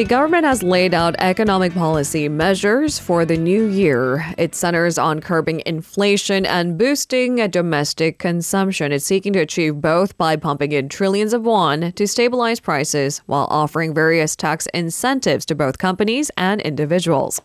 The government has laid out economic policy measures for the new year. It centers on curbing inflation and boosting domestic consumption. It's seeking to achieve both by pumping in trillions of won to stabilize prices while offering various tax incentives to both companies and individuals.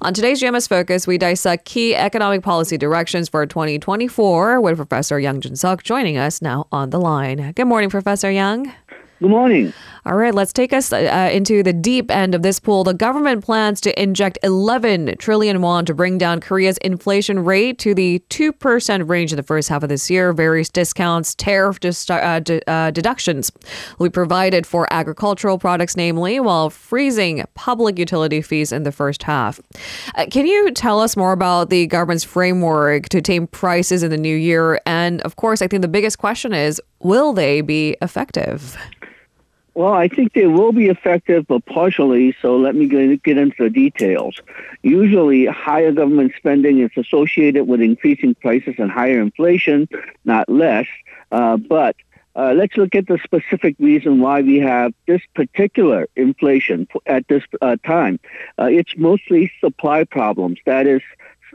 On today's GMS Focus, we dissect key economic policy directions for 2024 with Professor Young Jun Suk joining us now on the line. Good morning, Professor Young. Good morning. All right, let's take us uh, into the deep end of this pool. The government plans to inject 11 trillion won to bring down Korea's inflation rate to the 2% range in the first half of this year. Various discounts, tariff uh, d- uh, deductions will be provided for agricultural products, namely, while freezing public utility fees in the first half. Uh, can you tell us more about the government's framework to tame prices in the new year? And of course, I think the biggest question is will they be effective? Well, I think they will be effective, but partially. So let me get into the details. Usually, higher government spending is associated with increasing prices and higher inflation, not less. Uh, but uh, let's look at the specific reason why we have this particular inflation at this uh, time. Uh, it's mostly supply problems. That is,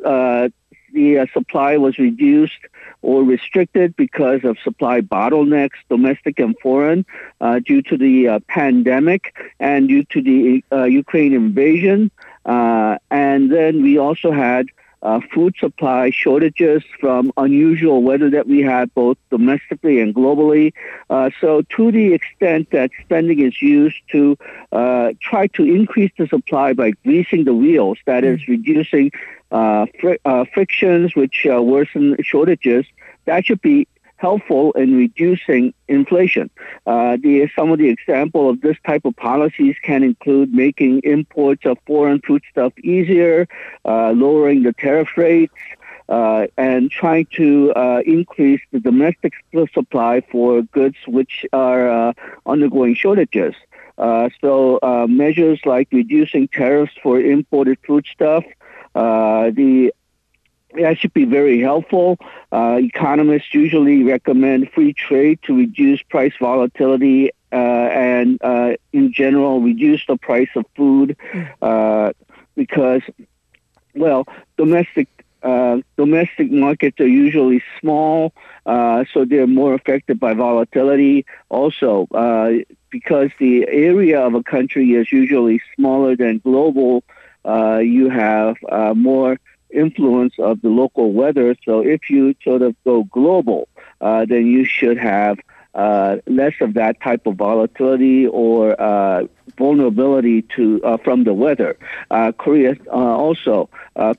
uh, the uh, supply was reduced or restricted because of supply bottlenecks, domestic and foreign, uh, due to the uh, pandemic and due to the uh, Ukraine invasion. Uh, and then we also had uh, food supply shortages from unusual weather that we had both domestically and globally. Uh, so, to the extent that spending is used to uh, try to increase the supply by greasing the wheels, that is, mm. reducing uh, fr- uh, frictions which uh, worsen shortages, that should be helpful in reducing inflation. Uh, the, some of the example of this type of policies can include making imports of foreign foodstuff easier, uh, lowering the tariff rates, uh, and trying to uh, increase the domestic supply for goods which are uh, undergoing shortages. Uh, so measures like reducing tariffs for imported foodstuff, uh, the that should be very helpful. Uh, economists usually recommend free trade to reduce price volatility uh, and, uh, in general, reduce the price of food uh, because, well, domestic uh, domestic markets are usually small, uh, so they're more affected by volatility. Also, because the area of a country is usually smaller than global you have more influence of the local weather. So if you sort of go global, uh, then you should have uh, less of that type of volatility or uh, vulnerability to uh, from the weather. Korea also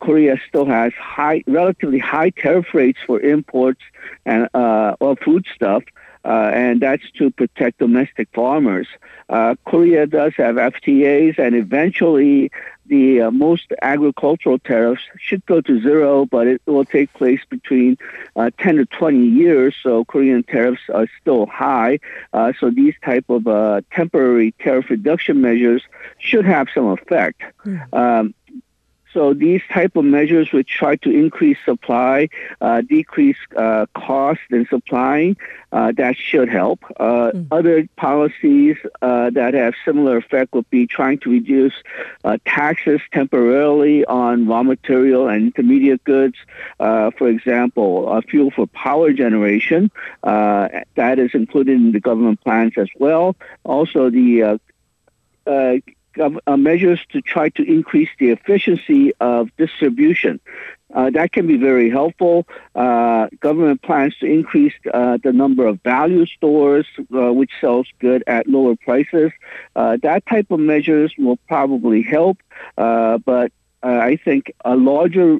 Korea still has high, relatively high tariff rates for imports and or food stuff. Uh, and that's to protect domestic farmers. Uh, Korea does have FTAs, and eventually the uh, most agricultural tariffs should go to zero, but it will take place between uh, 10 to 20 years. So Korean tariffs are still high. Uh, so these type of uh, temporary tariff reduction measures should have some effect. Mm. Um, so these type of measures which try to increase supply, uh, decrease uh, cost in supplying, uh, that should help. Mm. Other policies uh, that have similar effect would be trying to reduce uh, taxes temporarily on raw material and intermediate goods. for example, fuel for power generation, that is included in the government plans as well. Also, the uh, uh, measures to try to increase the efficiency of distribution. Uh, that can be very helpful. Uh, government plans to increase uh, the number of value stores, uh, which sells good at lower prices. Uh, that type of measures will probably help, but I think a larger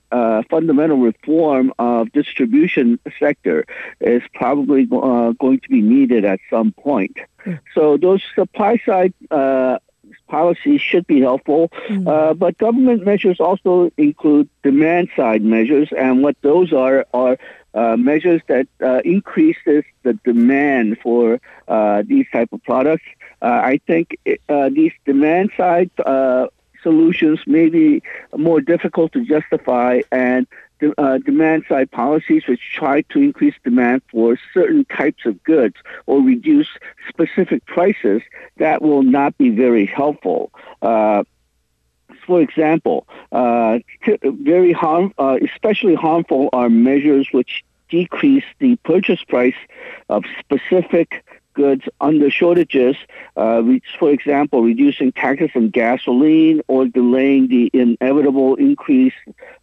fundamental reform of distribution sector is probably going to be needed at some point. Hmm. So those supply side policies should be helpful, mm-hmm. uh, but government measures also include demand side measures, and what those are are uh, measures that uh, increases the demand for uh, these type of products. Uh, I think uh, these demand side solutions may be more difficult to justify, and uh, demand side policies which try to increase demand for certain types of goods or reduce specific prices, that will not be very helpful. Uh, for example, uh, very harm, uh, especially harmful are measures which decrease the purchase price of specific goods under shortages, uh, for example, reducing taxes on gasoline or delaying the inevitable increase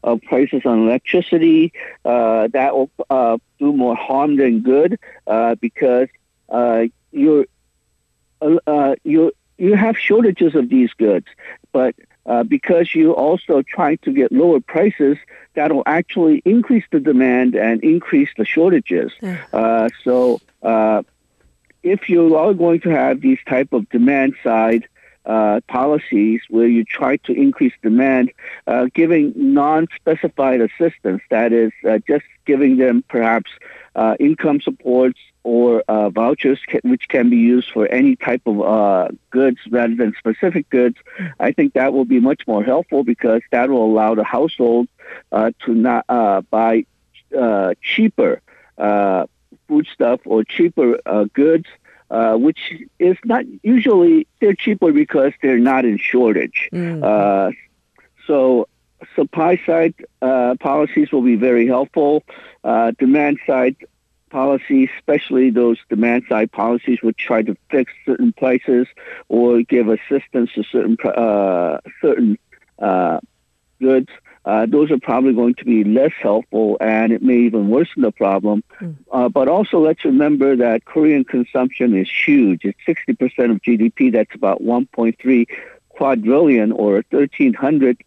of prices on electricity. Uh, that will uh, do more harm than good uh, because uh, you're, uh, you you have shortages of these goods, but because you also trying to get lower prices, that will actually increase the demand and increase the shortages. so if you are going to have these type of demand side uh, policies where you try to increase demand, uh, giving non-specified assistance, that is, uh, just giving them perhaps uh, income supports or uh, vouchers, which can be used for any type of uh, goods rather than specific goods, I think that will be much more helpful because that will allow the household to not buy cheaper foodstuff or cheaper uh, goods, uh, which is not usually they're cheaper because they're not in shortage. Mm. Uh, so supply side uh, policies will be very helpful. Uh, demand side policies, especially those demand side policies, would try to fix certain prices or give assistance to certain uh, certain goods uh, those are probably going to be less helpful and it may even worsen the problem. Mm. Uh, but also let's remember that Korean consumption is huge. It's 60% of GDP. That's about 1.3 quadrillion or 1,300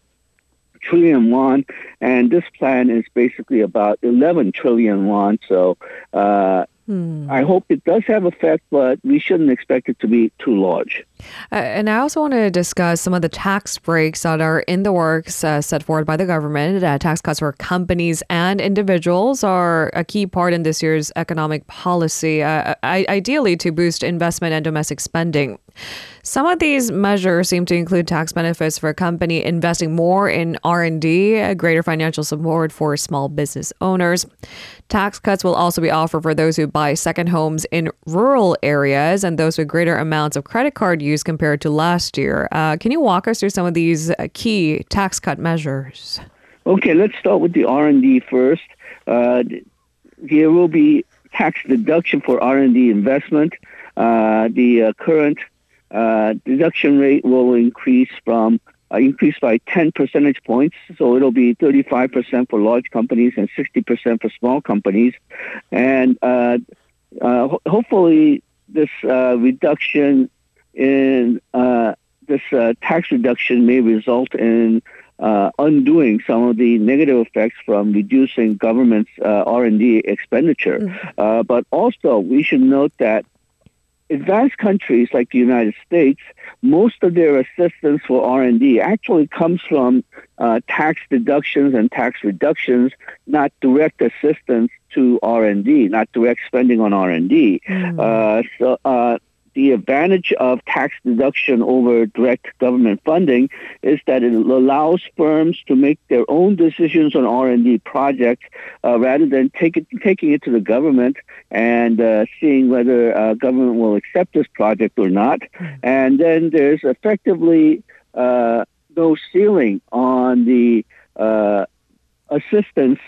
trillion won. And this plan is basically about 11 trillion won. So uh, Hmm. I hope it does have effect, but we shouldn't expect it to be too large. Uh, and I also want to discuss some of the tax breaks that are in the works uh, set forward by the government. Uh, tax cuts for companies and individuals are a key part in this year's economic policy, uh, ideally to boost investment and domestic spending. Some of these measures seem to include tax benefits for a company investing more in R&D, greater financial support for small business owners. Tax cuts will also be offered for those who buy second homes in rural areas and those with greater amounts of credit card use compared to last year. Uh, can you walk us through some of these uh, key tax cut measures? Okay, let's start with the R&D first. Uh, there will be tax deduction for R&D investment. Uh, the uh, current uh, deduction rate will increase from uh, increase by 10 percentage points. So it'll be 35% for large companies and 60% for small companies. And uh, uh, ho- hopefully, this uh, reduction in uh, this tax reduction may result in undoing some of the negative effects from reducing government's R&D expenditure. Mm-hmm. but also, we should note that advanced countries like the United States, most of their assistance for R&D actually comes from uh, tax deductions and tax reductions, not direct assistance to R&D, not direct spending on R&D. Mm. Uh, so, uh, the advantage of tax deduction over direct government funding is that it allows firms to make their own decisions on R&D projects uh, rather than take it, taking it to the government and uh, seeing whether uh, government will accept this project or not. And then there's effectively uh, no ceiling on the uh, assistance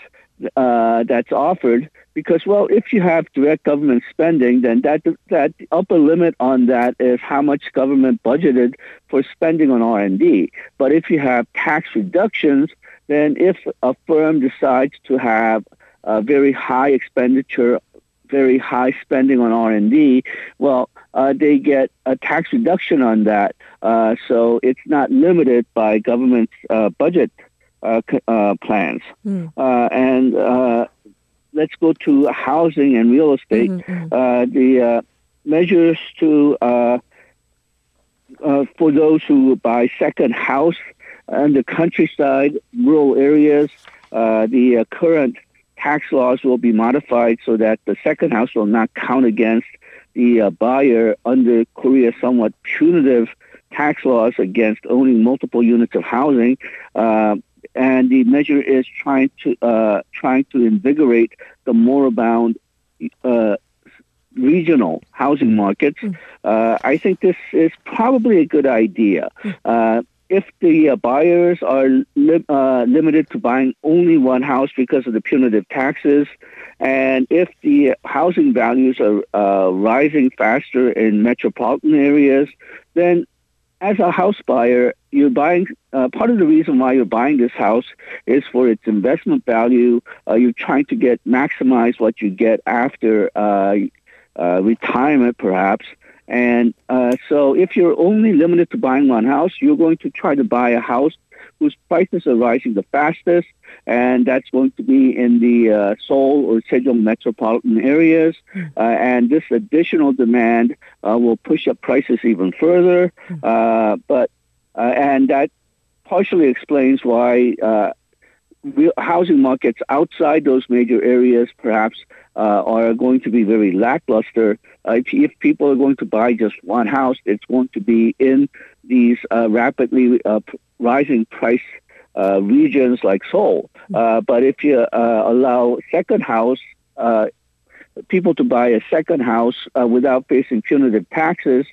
uh, that's offered because well if you have direct government spending then that that upper limit on that is how much government budgeted for spending on R&D but if you have tax reductions then if a firm decides to have a very high expenditure very high spending on R&D well uh, they get a tax reduction on that. Uh, so it's not limited by government's uh, budget plans. Mm. and let's go to housing and real estate. Mm-hmm. mm-hmm. the measures to for those who buy second house in the countryside, rural areas, the current tax laws will be modified so that the second house will not count against the uh, buyer under Korea's somewhat punitive tax laws against owning multiple units of housing. Uh, and the measure is trying to uh, trying to invigorate the moribund uh, regional housing markets. Mm. Uh, I think this is probably a good idea. Mm. if the uh, buyers are li- uh, limited to buying only one house because of the punitive taxes, and if the housing values are uh, rising faster in metropolitan areas, then as a house buyer, you're buying. Uh, part of the reason why you're buying this house is for its investment value. Uh, you're trying to get maximize what you get after uh, uh retirement, perhaps. And uh, so, if you're only limited to buying one house, you're going to try to buy a house whose prices are rising the fastest, and that's going to be in the uh, Seoul or Sejong metropolitan areas. Hmm. Uh, and this additional demand uh, will push up prices even further. Hmm. Uh, but and that partially explains why uh, housing markets outside those major areas perhaps uh, are going to be very lackluster. Uh, if, if, people are going to buy just one house, it's going to be in these uh, rapidly rising price uh, regions like Seoul. Uh, but if you uh, allow second house uh, people to buy a second house uh, without facing punitive taxes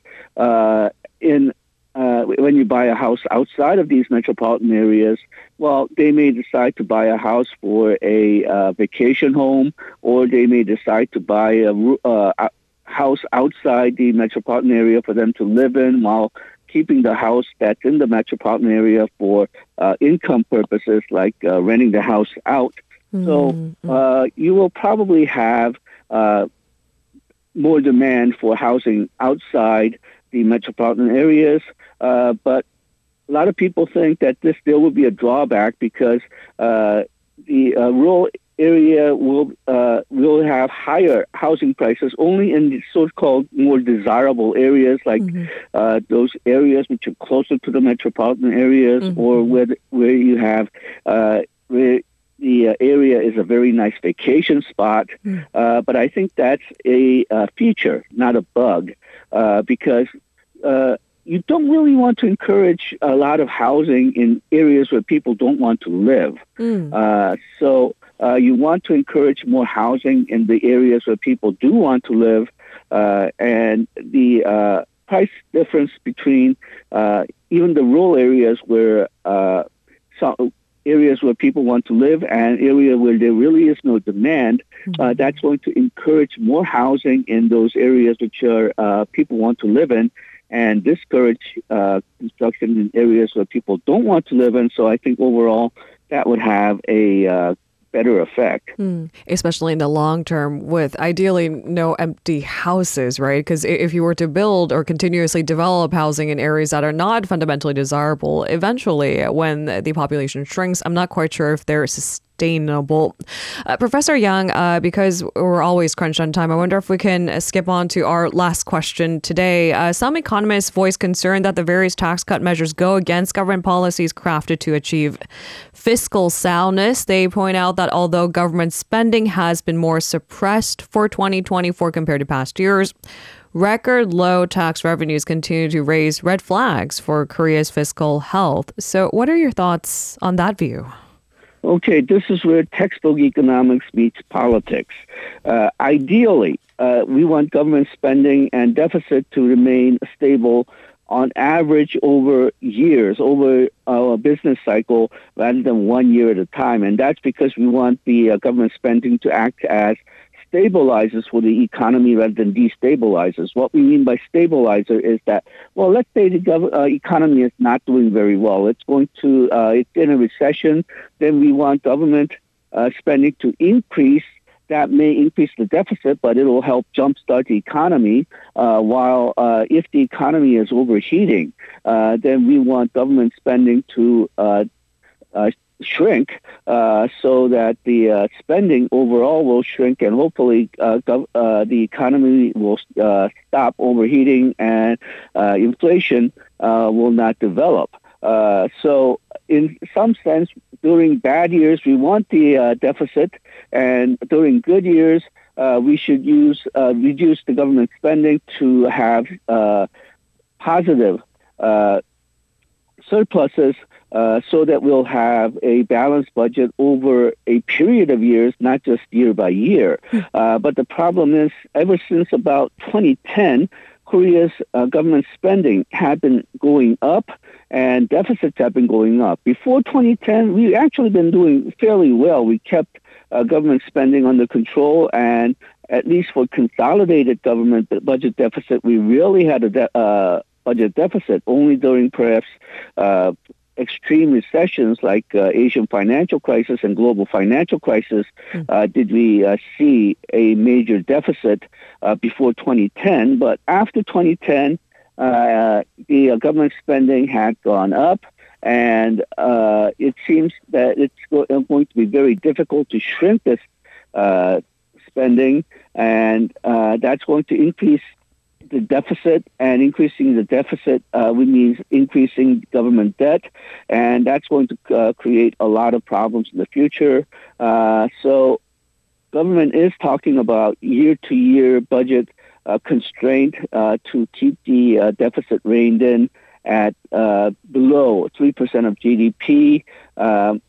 uh, when you buy a house outside of these metropolitan areas, well, they may decide to buy a house for a vacation home, or they may decide to buy a, a house outside the metropolitan area for them to live in while keeping the house that's in the metropolitan area for uh, income purposes, like uh, renting the house out. Mm-hmm. So uh, you will probably have uh, more demand for housing outside the metropolitan areas, uh, but a lot of people think that this still will be a drawback because uh, the rural area will uh, will have higher housing prices only in the so-called more desirable areas, like mm-hmm. uh, those areas which are closer to the metropolitan areas, mm-hmm. or where the, where you have uh, where the uh, area is a very nice vacation spot. Mm. Uh, but I think that's a uh, feature, not a bug, because you don't really want to encourage a lot of housing in areas where people don't want to live. Mm. Uh, so uh, you want to encourage more housing in the areas where people do want to live, uh, and the uh, price difference between uh, even the rural areas where uh, some areas where people want to live and area where there really is no demand, mm-hmm. that's going to encourage more housing in those areas which are people want to live in and discourage uh, construction in areas where people don't want to live in. So I think overall that would have a uh, better effect. Mm, especially in the long term, with ideally no empty houses, right? Because if you were to build or continuously develop housing in areas that are not fundamentally desirable, eventually, when the population shrinks, I'm not quite sure if sustainable. Uh, Professor Young, uh, because we're always crunched on time, I wonder if we can skip on to our last question today. Uh, some economists voice concern that the various tax cut measures go against government policies crafted to achieve fiscal soundness. They point out that although government spending has been more suppressed for 2024 compared to past years, record low tax revenues continue to raise red flags for Korea's fiscal health. So, what are your thoughts on that view? Okay, this is where textbook economics meets politics. Uh, ideally, uh, we want government spending and deficit to remain stable on average over years, over a business cycle, rather than one year at a time. And that's because we want the uh, government spending to act as stabilizes for the economy rather than destabilizes. What we mean by stabilizer is that, well, let's say the gov- uh, economy is not doing very well. It's going to, uh, it's in a recession. Then we want government uh, spending to increase. That may increase the deficit, but it will help jumpstart the economy. Uh, while uh, if the economy is overheating, uh, then we want government spending to shrink uh, so that the uh, spending overall will shrink and hopefully uh, gov- uh, the economy will uh, stop overheating and uh, inflation will not develop. so, in some sense, during bad years, we want the deficit, and during good years, we should use reduce the government spending to have positive surpluses uh, so that we'll have a balanced budget over a period of years, not just year by year. Hmm. Uh, but the problem is, ever since about 2010, Korea's uh, government spending had been going up and deficits have been going up. Before 2010, we actually been doing fairly well. We kept uh, government spending under control, and at least for consolidated government budget deficit, we really had a de- uh, budget deficit only during perhaps uh, extreme recessions like uh, Asian financial crisis and global financial crisis mm. uh, did we uh, see a major deficit uh, before 2010. But after 2010, uh, the uh, government spending had gone up, and it seems that it's going to be very difficult to shrink this spending, and that's going to increase the deficit, and increasing the deficit uh, means increasing government debt, and that's going to uh, create a lot of problems in the future. Uh, so, government is talking about year-to-year budget uh, constraint uh, to keep the uh, deficit reined in at below three percent of GDP. Um,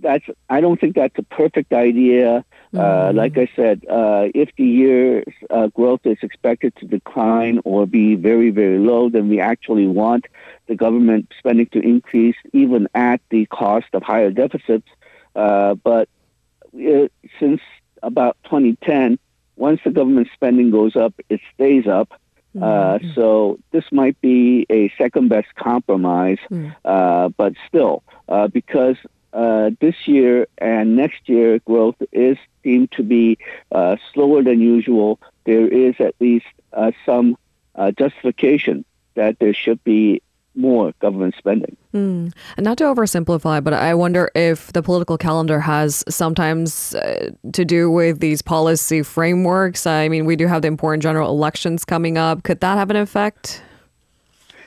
that's I don't think that's a perfect idea. Uh, mm-hmm. like I said, uh, if the year's uh, growth is expected to decline or be very very low, then we actually want the government spending to increase even at the cost of higher deficits. Uh, but it, uh, since about 2010, once the government spending goes up, it stays up. Uh, mm-hmm. so this might be a second best compromise, mm. uh, but still, uh, because uh, this year and next year growth is deemed to be uh, slower than usual, there is at least uh, some uh, justification that there should be more government spending. Mm. Not to oversimplify, but I wonder if the political calendar has sometimes uh, to do with these policy frameworks. I mean, we do have the important general elections coming up. Could that have an effect?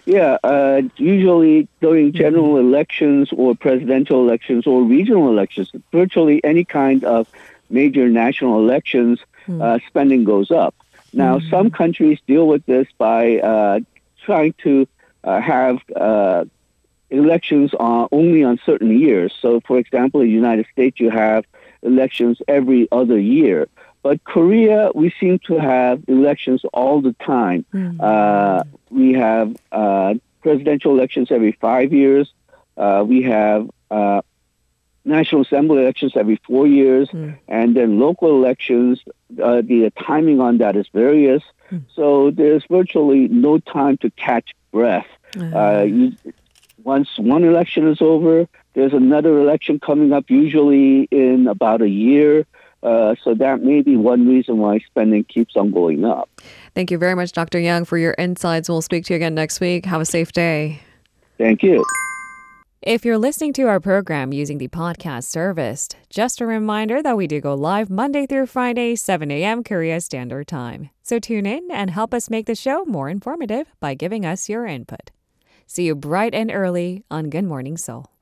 Yeah, uh, usually during mm-hmm. general elections or presidential elections or regional elections, virtually any kind of major national elections, mm. uh, spending goes up. Now, mm. some countries deal with this by uh, trying to uh, have uh, elections on, only on certain years. So, for example, in the United States, you have elections every other year. But Korea, we seem to have elections all the time. Mm-hmm. Uh, we have uh, presidential elections every five years. Uh, we have uh, National Assembly elections every four years, mm. and then local elections. Uh, the timing on that is various. Mm. So there's virtually no time to catch breath. Mm. You, once one election is over, there's another election coming up, usually in about a year. Uh, so that may be one reason why spending keeps on going up. Thank you very much, Dr. Young, for your insights. We'll speak to you again next week. Have a safe day. Thank you. If you're listening to our program using the podcast service, just a reminder that we do go live Monday through Friday, 7 a.m. Korea Standard Time. So tune in and help us make the show more informative by giving us your input. See you bright and early on Good Morning Seoul.